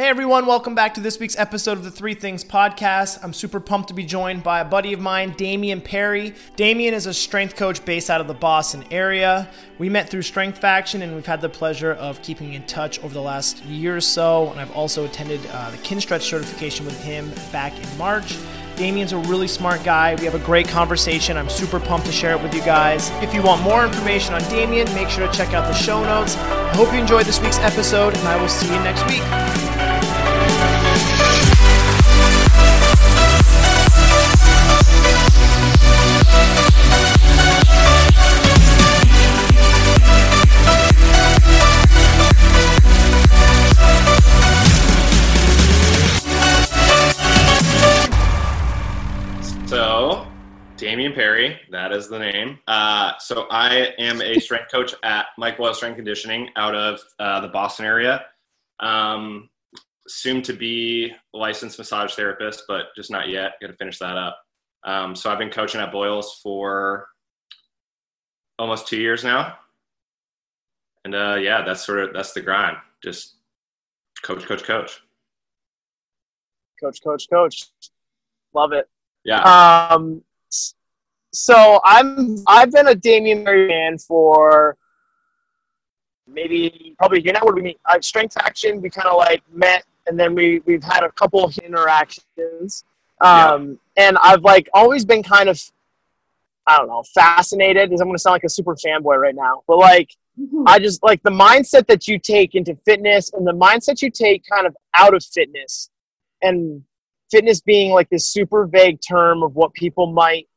Hey everyone, welcome back to this week's episode of the Three Things Podcast. I'm super pumped to be joined by a buddy of mine, Damian Perry. Damian is a strength coach based out of the Boston area. We met through Strength Faction and we've had the pleasure of keeping in touch over the last year or so. And I've also attended uh, the Kinstretch certification with him back in March. Damian's a really smart guy. We have a great conversation. I'm super pumped to share it with you guys. If you want more information on Damian, make sure to check out the show notes. I hope you enjoyed this week's episode, and I will see you next week. Damian Perry, that is the name. Uh, so, I am a strength coach at Mike Boyle Strength Conditioning out of uh, the Boston area. Um, soon to be licensed massage therapist, but just not yet. Got to finish that up. Um, so, I've been coaching at Boyle's for almost two years now. And uh, yeah, that's sort of that's the grind. Just coach, coach, coach. Coach, coach, coach. Love it. Yeah. Um, so I'm I've been a Damian Perry fan for maybe probably a year now. Where we meet uh, Strength Faction, we kind of like met, and then we we've had a couple of interactions. Um, yeah. and I've like always been kind of I don't know fascinated. Because I'm going to sound like a super fanboy right now, but like mm-hmm. I just like the mindset that you take into fitness and the mindset you take kind of out of fitness and fitness being like this super vague term of what people might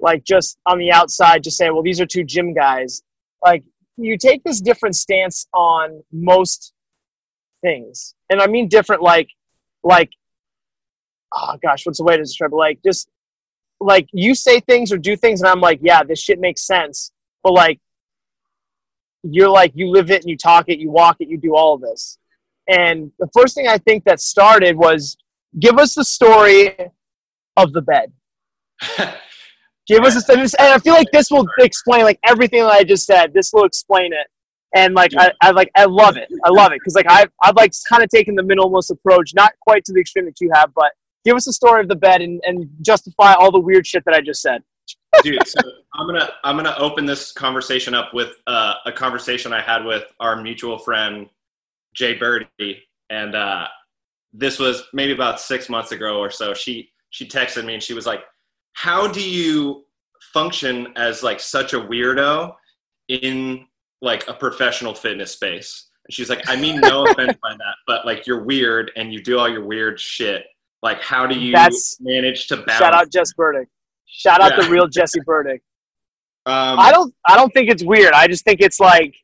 like just on the outside just say well these are two gym guys like you take this different stance on most things and i mean different like like oh gosh what's the way to describe it like just like you say things or do things and i'm like yeah this shit makes sense but like you're like you live it and you talk it you walk it you do all of this and the first thing i think that started was give us the story of the bed. give us a and I feel like this will explain like everything that I just said. This will explain it, and like I, I like I love it. I love it because like I've I've like kind of taken the minimalist approach, not quite to the extreme that you have, but give us the story of the bed and, and justify all the weird shit that I just said. Dude, so I'm gonna I'm gonna open this conversation up with uh, a conversation I had with our mutual friend Jay Birdie, and uh, this was maybe about six months ago or so. She she texted me and she was like, "How do you function as like such a weirdo in like a professional fitness space?" And she's like, "I mean no offense by that, but like you're weird and you do all your weird shit. Like, how do you That's, manage to balance?" Shout out Jess Burdick. Shout out yeah. the real Jesse Burdick. Um, I don't. I don't think it's weird. I just think it's like.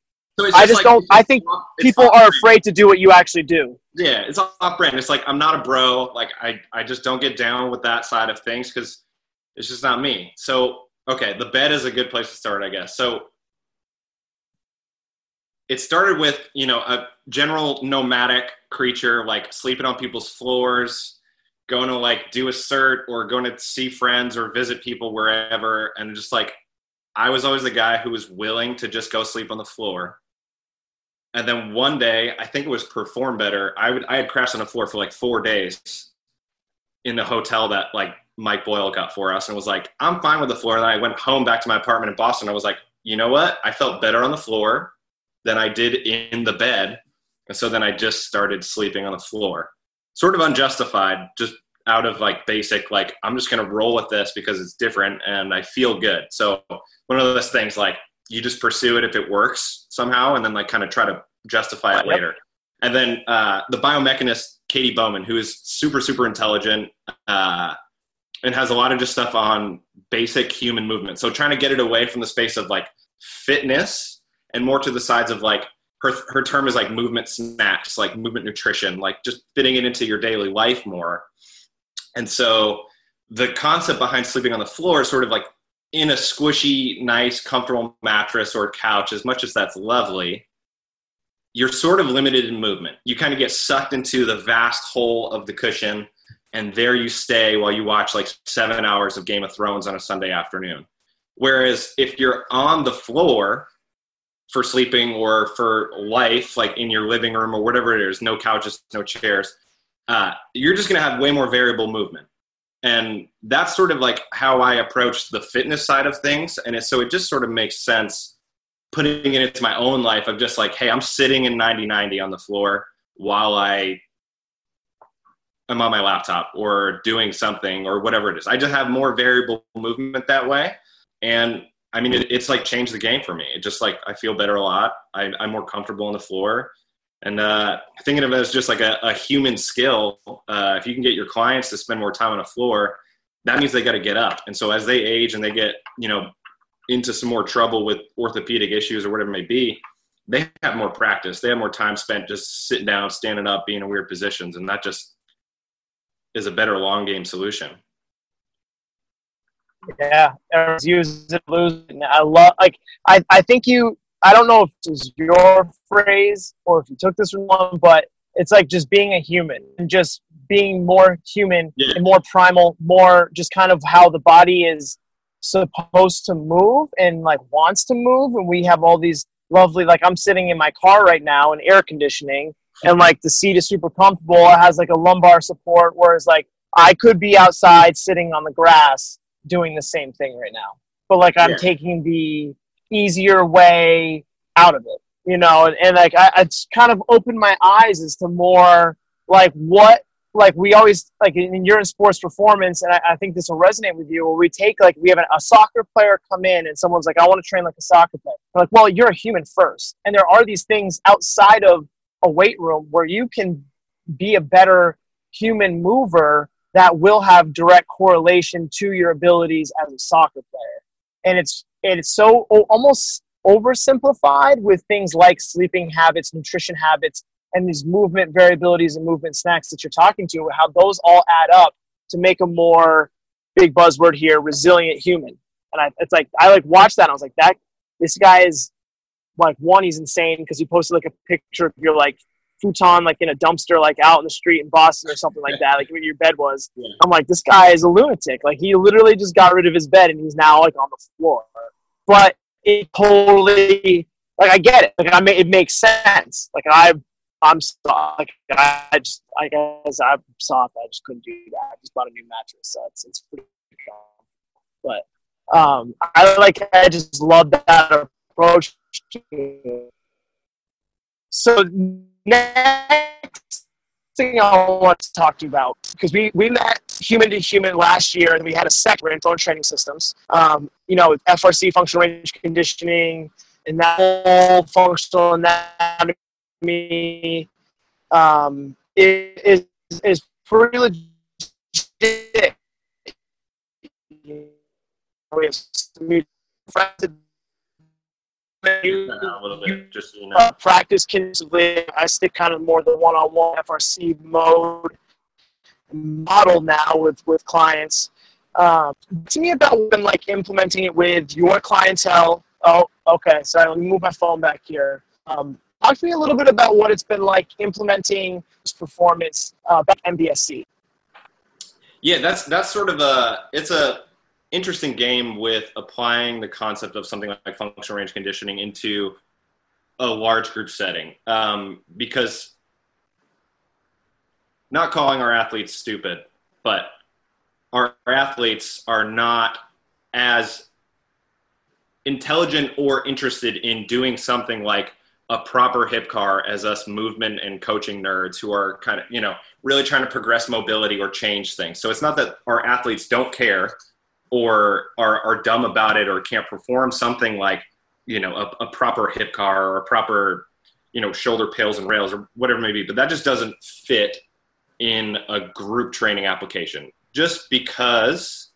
So it's just I just like, don't. I think people are afraid to do what you actually do yeah, it's off brand. It's like I'm not a bro. Like I, I just don't get down with that side of things because it's just not me. So okay, the bed is a good place to start, I guess. So it started with you know a general nomadic creature like sleeping on people's floors, going to like do a cert or going to see friends or visit people wherever, and just like I was always the guy who was willing to just go sleep on the floor and then one day, I think it was perform better. I would I had crashed on the floor for like four days in the hotel that like Mike Boyle got for us, and was like, I'm fine with the floor. And I went home back to my apartment in Boston. I was like, you know what? I felt better on the floor than I did in the bed, and so then I just started sleeping on the floor, sort of unjustified, just out of like basic like I'm just gonna roll with this because it's different and I feel good. So one of those things like you just pursue it if it works somehow, and then like kind of try to justify it later. And then uh, the biomechanist Katy Bowman, who is super super intelligent uh, and has a lot of just stuff on basic human movement. So trying to get it away from the space of like fitness and more to the sides of like her her term is like movement snacks, like movement nutrition, like just fitting it into your daily life more. And so the concept behind sleeping on the floor is sort of like in a squishy, nice, comfortable mattress or couch, as much as that's lovely, you're sort of limited in movement. You kind of get sucked into the vast hole of the cushion, and there you stay while you watch like seven hours of Game of Thrones on a Sunday afternoon. Whereas if you're on the floor for sleeping or for life, like in your living room or whatever it is, no couches, no chairs, uh, you're just going to have way more variable movement. And that's sort of like how I approach the fitness side of things. And it, so it just sort of makes sense putting it into my own life of just like, hey, I'm sitting in 90 90 on the floor while I am on my laptop or doing something or whatever it is. I just have more variable movement that way. And I mean, it, it's like changed the game for me. It just like I feel better a lot. I, am more comfortable on the floor, and uh, thinking of it as just like a, a human skill. Uh, if you can get your clients to spend more time on the floor, that means they got to get up. And so as they age and they get you know into some more trouble with orthopedic issues or whatever it may be, they have more practice. They have more time spent just sitting down, standing up, being in weird positions, and that just is a better long game solution. Yeah, use it, lose it. I love like I, I think you I don't know if it was your phrase or if you took this from one, but it's like just being a human and just being more human yeah. and more primal, more just kind of how the body is supposed to move and like wants to move. And we have all these lovely like I'm sitting in my car right now in air conditioning and like the seat is super comfortable. It has like a lumbar support, whereas like I could be outside sitting on the grass doing the same thing right now. But like I'm yeah. taking the easier way out of it, you know, and, and like I, it's kind of opened my eyes as to more like what like we always like in you're in sports performance and I, I, think this will resonate with you where we take like we have an, a soccer player come in and someone's like i want to train like a soccer player We're like well you're a human first and there are these things outside of a weight room where you can be a better human mover that will have direct correlation to your abilities as a soccer player. And it's it's so almost oversimplified with things like sleeping habits, nutrition habits, and these movement variabilities and movement snacks that you're talking to, how those all add up to make a more big buzzword here, resilient human. And I, it's like I like watched that. I was like, that this guy is like one, he's insane because he posted like a picture of your like futon like in a dumpster like out in the street in Boston or something like that, like where your bed was. Yeah. I'm like, this guy is a lunatic. Like he literally just got rid of his bed and he's now like on the floor. But it totally like I get it. Like I may, it makes sense. Like I I'm soft. Like I just I guess I'm soft. I just couldn't do that. I just bought a new mattress, so it's it's pretty. But um, I like I just love that approach. So next thing I want to talk to you about because we, we met human to human last year and we had a second info training systems. Um, you know, FRC functional range conditioning and that whole functional anatomy um, is is pretty legit. We have some friends you, a little bit, just you know. Practice consistently. I stick kind of more the one-on-one FRC mode model now with with clients. Um, to me about when like implementing it with your clientele. Oh, okay. Sorry, let me move my phone back here. Um, talk to me a little bit about what it's been like implementing this performance uh, back MBSC. Yeah, that's that's sort of a it's a interesting game with applying the concept of something like functional range conditioning into a large group setting um, because not calling our athletes stupid but our, our athletes are not as intelligent or interested in doing something like a proper hip car as us movement and coaching nerds who are kind of you know really trying to progress mobility or change things. So it's not that our athletes don't care or are, are dumb about it or can't perform something like you know a, a proper hip car or a proper you know shoulder pails and rails or whatever it may be. But that just doesn't fit in a group training application just because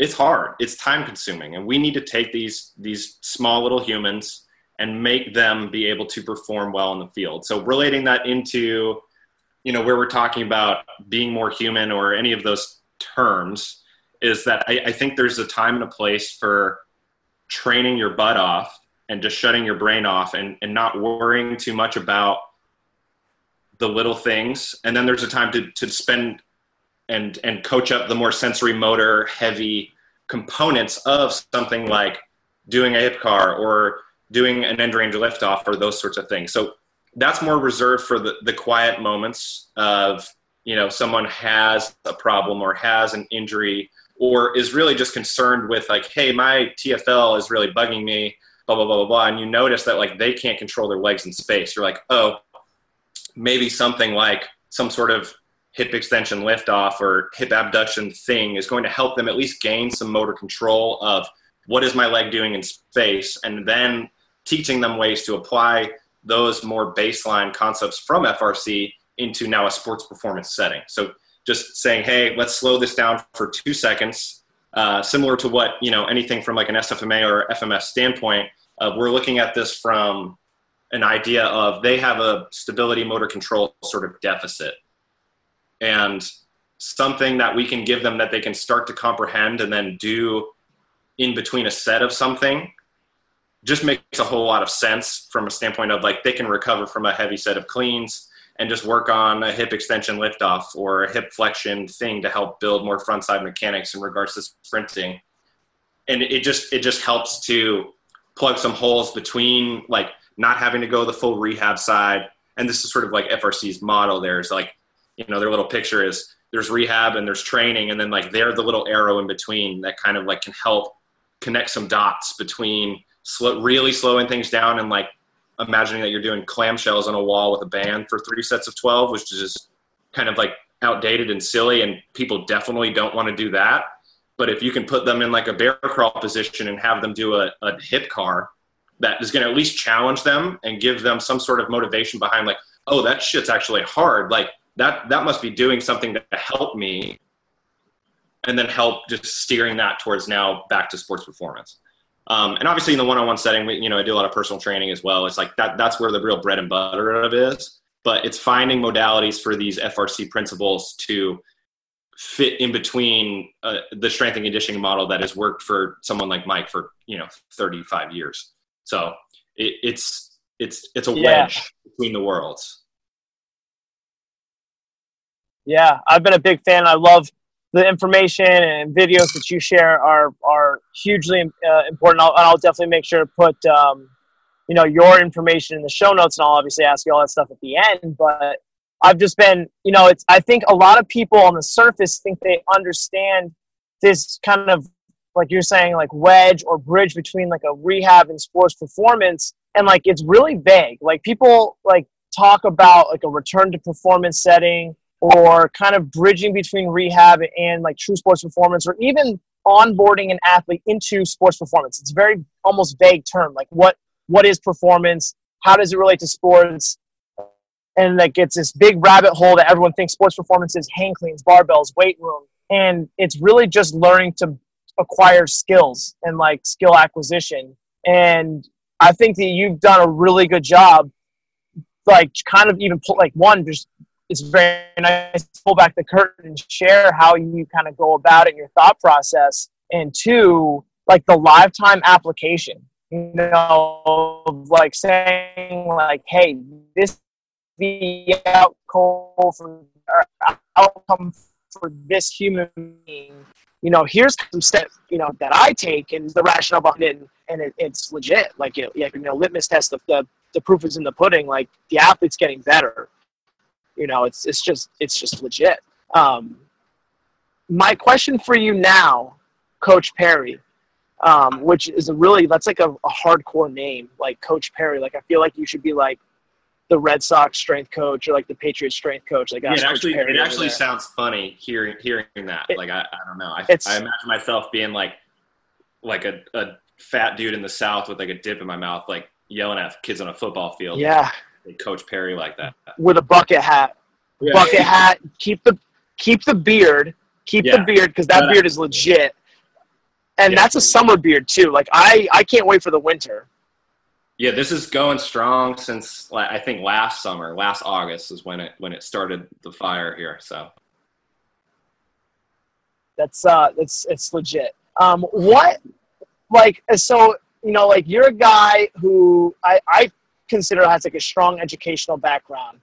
it's hard it's time consuming and we need to take these these small little humans and make them be able to perform well in the field. So relating that into you know where we're talking about being more human or any of those terms is that I, I think there's a time and a place for training your butt off and just shutting your brain off and, and not worrying too much about the little things. And then there's a time to, to spend and, and coach up the more sensory motor heavy components of something like doing a hip car or doing an end range liftoff or those sorts of things. So that's more reserved for the, the quiet moments of, you know, someone has a problem or has an injury or is really just concerned with like, hey, my TFL is really bugging me, blah, blah, blah, blah, blah. And you notice that like they can't control their legs in space. You're like, oh, maybe something like some sort of hip extension liftoff or hip abduction thing is going to help them at least gain some motor control of what is my leg doing in space and then teaching them ways to apply those more baseline concepts from FRC into now a sports performance setting. So just saying, hey, let's slow this down for two seconds, uh, similar to what you know anything from like an SFMA or FMS standpoint. Uh, we're looking at this from an idea of they have a stability motor control sort of deficit and something that we can give them that they can start to comprehend and then do in between a set of something just makes a whole lot of sense from a standpoint of like they can recover from a heavy set of cleans and just work on a hip extension liftoff or a hip flexion thing to help build more front side mechanics in regards to sprinting. And it just it just helps to plug some holes between like not having to go the full rehab side. And this is sort of like frc's model there's like you know their little picture is there's rehab and there's training and then like they're the little arrow in between that kind of like can help connect some dots between slow, really slowing things down and like imagining that you're doing clamshells on a wall with a band for three sets of 12 which is just kind of like outdated and silly and people definitely don't want to do that. But if you can put them in like a bear crawl position and have them do a, a hip car that is going to at least challenge them and give them some sort of motivation behind like oh that shit's actually hard. Like that that must be doing something to help me and then help just steering that towards now back to sports performance um, and obviously in the one-on-one setting you know i do a lot of personal training as well it's like that that's where the real bread and butter of it is but it's finding modalities for these frc principles to fit in between uh, the strength and conditioning model that has worked for someone like mike for you know 35 years so it, it's it's it's a Yeah. wedge between the worlds Yeah, I've been a big fan. I love the information and videos that you share are are hugely uh, important. I'll, and I'll definitely make sure to put um, you know your information in the show notes, and I'll obviously ask you all that stuff at the end. But I've just been, you know, it's I think a lot of people on the surface think they understand this kind of like you're saying like wedge or bridge between like a rehab and sports performance and like it's really vague like people like talk about like a return to performance setting or kind of bridging between rehab and like true sports performance or even onboarding an athlete into sports performance. It's a very almost vague term like what what is performance? How does it relate to sports? And like it's this big rabbit hole that everyone thinks sports performance is hang cleans barbells weight room. And it's really just learning to acquire skills and like skill acquisition. And i think that you've done a really good job like kind of even like one just it's very nice to pull back the curtain and share how you kind of go about it in your thought process and two like the lifetime application you know like saying like hey this the outcome for, or outcome for this human being you know here's some steps you know that i take and the rationale behind it and, and it, it's legit. Like it, like you know litmus test the, the the proof is in the pudding like the athlete's getting better you know it's it's just it's just legit um, my question for you now coach perry um, which is a really that's like a, a hardcore name like coach perry like i feel like you should be like the red sox strength coach or like the patriots strength coach like Yeah, it actually it actually sounds funny hearing hearing that. It- like I, I don't know. I, I imagine myself being like like a, a fat dude in the south with like a dip in my mouth, like yelling at kids on a football field. yeah Coach Perry like that. with a bucket hat Yeah. bucket hat keep the keep the beard keep the beard because that beard is legit and Yeah. that's a summer beard too like i i can't wait for the winter Yeah, this is going strong since like, I think last summer, last August is when it when it started the fire here. So that's uh that's it's legit um what like so you know like you're a guy who i i consider has like a strong educational background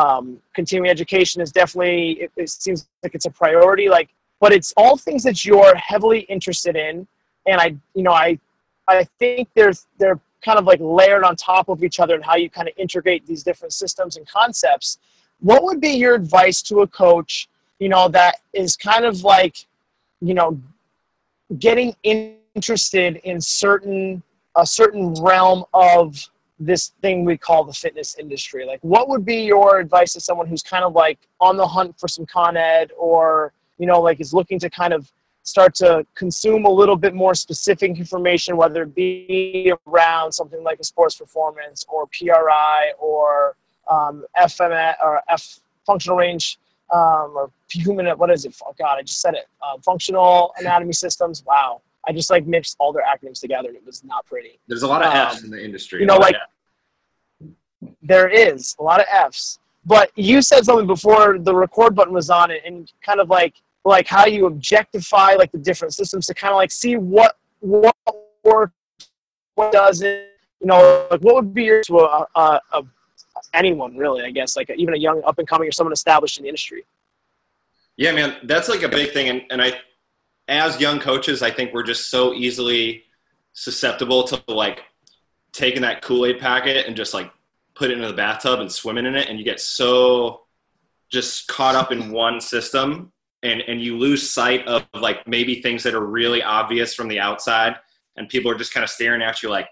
um continuing education is definitely it, it seems like it's a priority like but it's all things that you're heavily interested in and i you know i i think there's there kind of like layered on top of each other and how you kind of integrate these different systems and concepts. What would be your advice to a coach, you know, that is kind of like, you know, getting interested in certain a certain realm of this thing we call the fitness industry? Like, what would be your advice to someone who's kind of like on the hunt for some Con Ed or, you know, like is looking to kind of start to consume a little bit more specific information, whether it be around something like a sports performance or PRI or um, FM or F functional range um, or human, what is it? Oh God, I just said it. Uh, functional anatomy systems. Wow. I just like mixed all their acronyms together and it was not pretty. There's a lot of um, F's in the industry. You know, like there is a lot of F's. But you said something before the record button was on it and kind of like like how you objectify like the different systems to kind of like see what what works, what doesn't. You know, like what would be your to a, a, a anyone really? I guess like even a young up and coming or someone established in the industry. Yeah, man, that's like a big thing, and, and I as young coaches, I think we're just so easily susceptible to like taking that Kool Aid packet and just like put it into the bathtub and swimming in it, and you get so just caught up in one system, and and you lose sight of like maybe things that are really obvious from the outside, and people are just kind of staring at you like,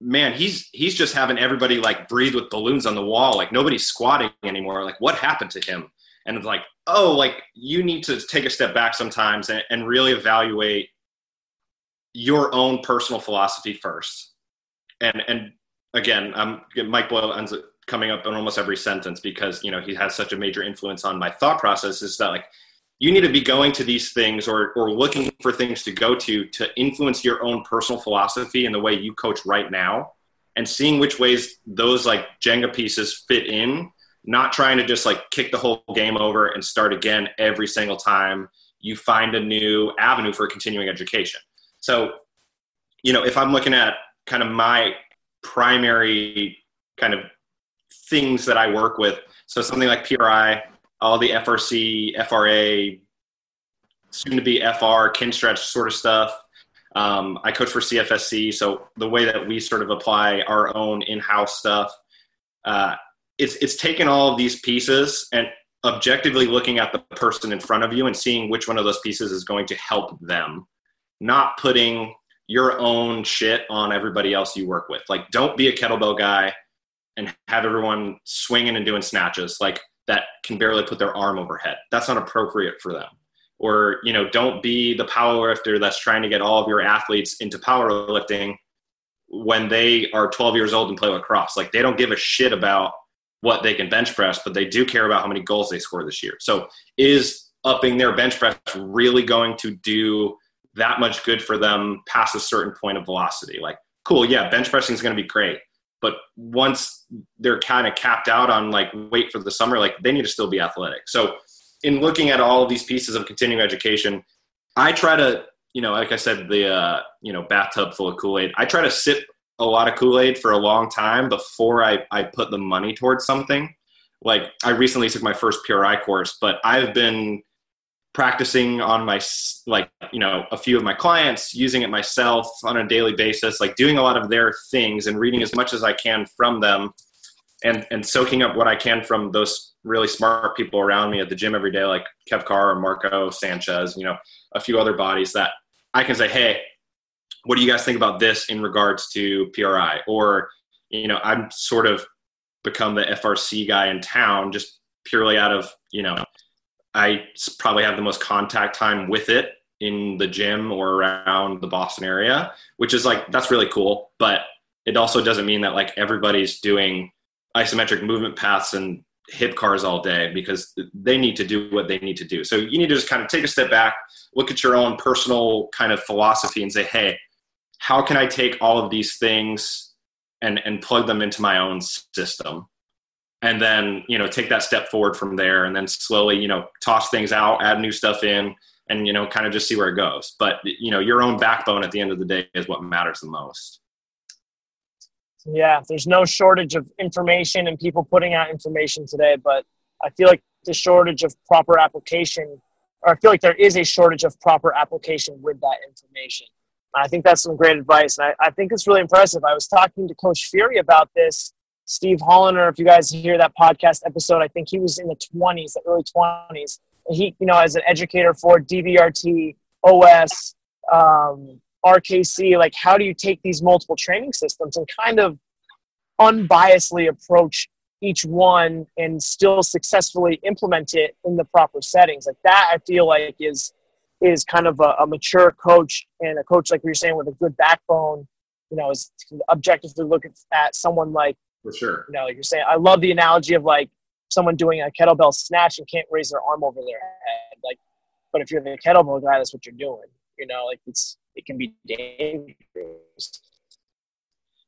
man, he's he's just having everybody like breathe with balloons on the wall, like nobody's squatting anymore. Like what happened to him? And it's like oh, like you need to take a step back sometimes and, and really evaluate your own personal philosophy first. And and again, I'm Mike Boyle ends up coming up in almost every sentence because you know he has such a major influence on my thought process. Is that like you need to be going to these things or or looking for things to go to to influence your own personal philosophy and the way you coach right now, and seeing which ways those like Jenga pieces fit in not trying to just like kick the whole game over and start again every single time you find a new avenue for continuing education. So, you know, if I'm looking at kind of my primary kind of things that I work with, so something like PRI, all the FRC, FRA, soon to be FR, kin stretch sort of stuff. Um, I coach for CFSC, so the way that we sort of apply our own in-house stuff, uh, it's it's taking all of these pieces and objectively looking at the person in front of you and seeing which one of those pieces is going to help them not putting your own shit on everybody else you work with. Like don't be a kettlebell guy and have everyone swinging and doing snatches like that can barely put their arm overhead. That's not appropriate for them. Or you know don't be the powerlifter that's trying to get all of your athletes into powerlifting when they are 12 years old and play lacrosse. Like they don't give a shit about what they can bench press, but they do care about how many goals they score this year. So is upping their bench press really going to do that much good for them past a certain point of velocity? Like, cool, yeah, bench pressing is going to be great. But once they're kind of capped out on like wait for the summer, like they need to still be athletic. So in looking at all of these pieces of continuing education, I try to, you know, like I said, the uh, you know bathtub full of Kool Aid. I try to sip a lot of Kool-Aid for a long time before I, I put the money towards something. Like I recently took my first PRI course, but I've been practicing on my like you know a few of my clients using it myself on a daily basis like doing a lot of their things and reading as much as i can from them and and soaking up what i can from those really smart people around me at the gym every day like kev carr or marco sanchez you know a few other bodies that i can say hey what do you guys think about this in regards to PRI? Or, you know, I'm sort of become the FRC guy in town just purely out of, you know, I probably have the most contact time with it in the gym or around the Boston area, which is like, that's really cool. But it also doesn't mean that like everybody's doing isometric movement paths and hip cars all day because they need to do what they need to do. So you need to just kind of take a step back, look at your own personal kind of philosophy and say, hey, how can I take all of these things and and plug them into my own system? And then, you know, take that step forward from there and then slowly, you know, toss things out, add new stuff in and you know, kind of just see where it goes. But you know, your own backbone at the end of the day is what matters the most. Yeah, there's no shortage of information and people putting out information today, but I feel like the shortage of proper application or I feel like there is a shortage of proper application with that information. I think that's some great advice. And I, I think it's really impressive. I was talking to Coach Fury about this. Steve Holliner, if you guys hear that podcast episode, I think he was in the 20s, the early 20s. And he, you know, as an educator for DVRT, OS, um, RKC, like how do you take these multiple training systems and kind of unbiasedly approach each one and still successfully implement it in the proper settings? Like that, I feel like is is kind of a, a mature coach and a coach like we were saying with a good backbone. You know, is objectively looking at someone like for sure. You know, like you're saying, I love the analogy of like someone doing a kettlebell snatch and can't raise their arm over their head. Like, but if you're the kettlebell guy, that's what you're doing. You know, like it's it can be dangerous.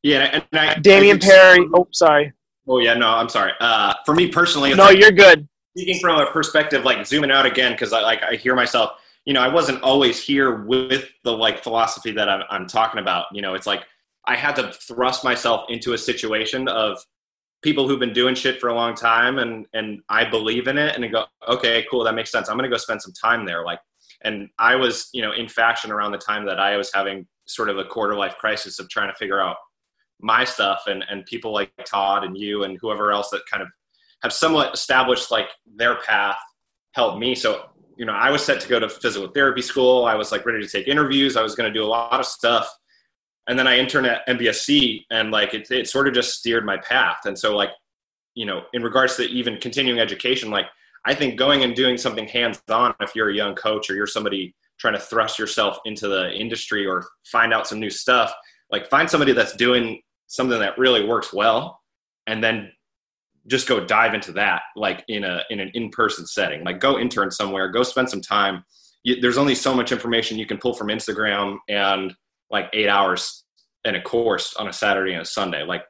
Yeah, and I, Damian I Perry. Oh, sorry. Oh yeah, no, I'm sorry. Uh, for me personally, no, like, you're good. Speaking from a perspective, like zooming out again, because I like I hear myself. You know, I wasn't always here with the like philosophy that I'm, I'm talking about. You know, it's like I had to thrust myself into a situation of people who've been doing shit for a long time and and I believe in it and go, okay, cool, that makes sense. I'm gonna go spend some time there. Like and I was, you know, in fashion around the time that I was having sort of a quarter life crisis of trying to figure out my stuff and and people like Todd and you and whoever else that kind of have somewhat established like their path helped me. So, you know, I was set to go to physical therapy school. I was like ready to take interviews. I was going to do a lot of stuff and then I interned at MBSC, and like it, it sort of just steered my path. And so, like, you know, in regards to even continuing education, like I think going and doing something hands-on, if you're a young coach or you're somebody trying to thrust yourself into the industry or find out some new stuff, like find somebody that's doing something that really works well, and then just go dive into that, like in a in an in-person setting. Like go intern somewhere, go spend some time. You, there's only so much information you can pull from Instagram and like eight hours in a course on a Saturday and a Sunday. Like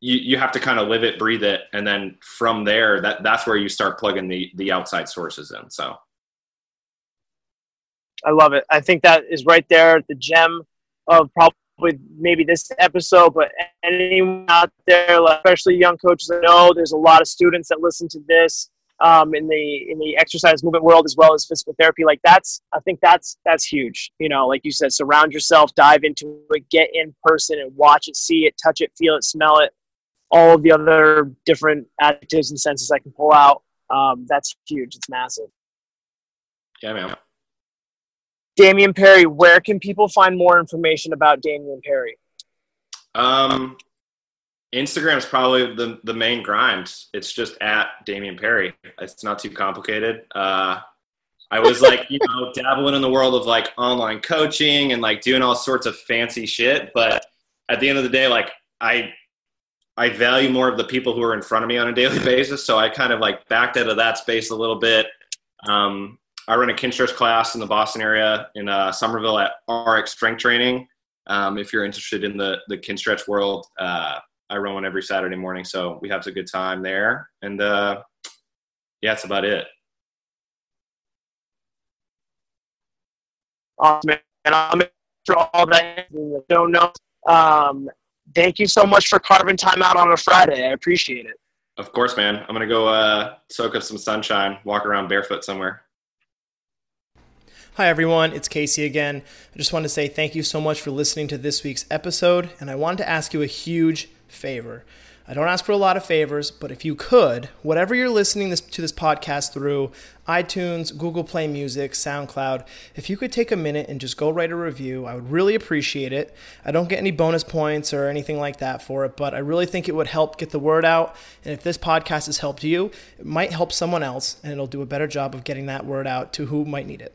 you, you have to kind of live it, breathe it, and then from there, that that's where you start plugging the the outside sources in. So I love it. I think that is right there, the gem of probably maybe this episode, but anyone out there, especially young coaches, I know there's a lot of students that listen to this um, in the in the exercise movement world as well as physical therapy. Like that's I think that's that's huge. You know, like you said, surround yourself, dive into it, get in person and watch it, see it, touch it, feel it, smell it. All of the other different adjectives and senses I can pull out. Um, that's huge. It's massive. Yeah, man. Damian Perry, where can people find more information about Damian Perry? Um, Instagram is probably the the main grind. It's just at Damian Perry. It's not too complicated. Uh, I was like, you know, dabbling in the world of like online coaching and like doing all sorts of fancy shit. But at the end of the day, like I I value more of the people who are in front of me on a daily basis. So I kind of like backed out of that space a little bit. Um, I run a Kinstretch class in the Boston area in uh, Somerville at RX Strength Training. Um, if you're interested in the the kin stretch world, uh, I run one every Saturday morning, so we have a good time there. And uh, yeah, that's about it. Awesome, and I'll make sure all that in the show notes. Um, thank you so much for carving time out on a Friday. I appreciate it. Of course, man. I'm gonna go uh, soak up some sunshine, walk around barefoot somewhere. Hi, everyone. It's Casey again. I just want to say thank you so much for listening to this week's episode, and I wanted to ask you a huge favor. I don't ask for a lot of favors, but if you could, whatever you're listening this, to this podcast through iTunes, Google Play Music, SoundCloud, if you could take a minute and just go write a review, I would really appreciate it. I don't get any bonus points or anything like that for it, but I really think it would help get the word out. And if this podcast has helped you, it might help someone else, and it'll do a better job of getting that word out to who might need it.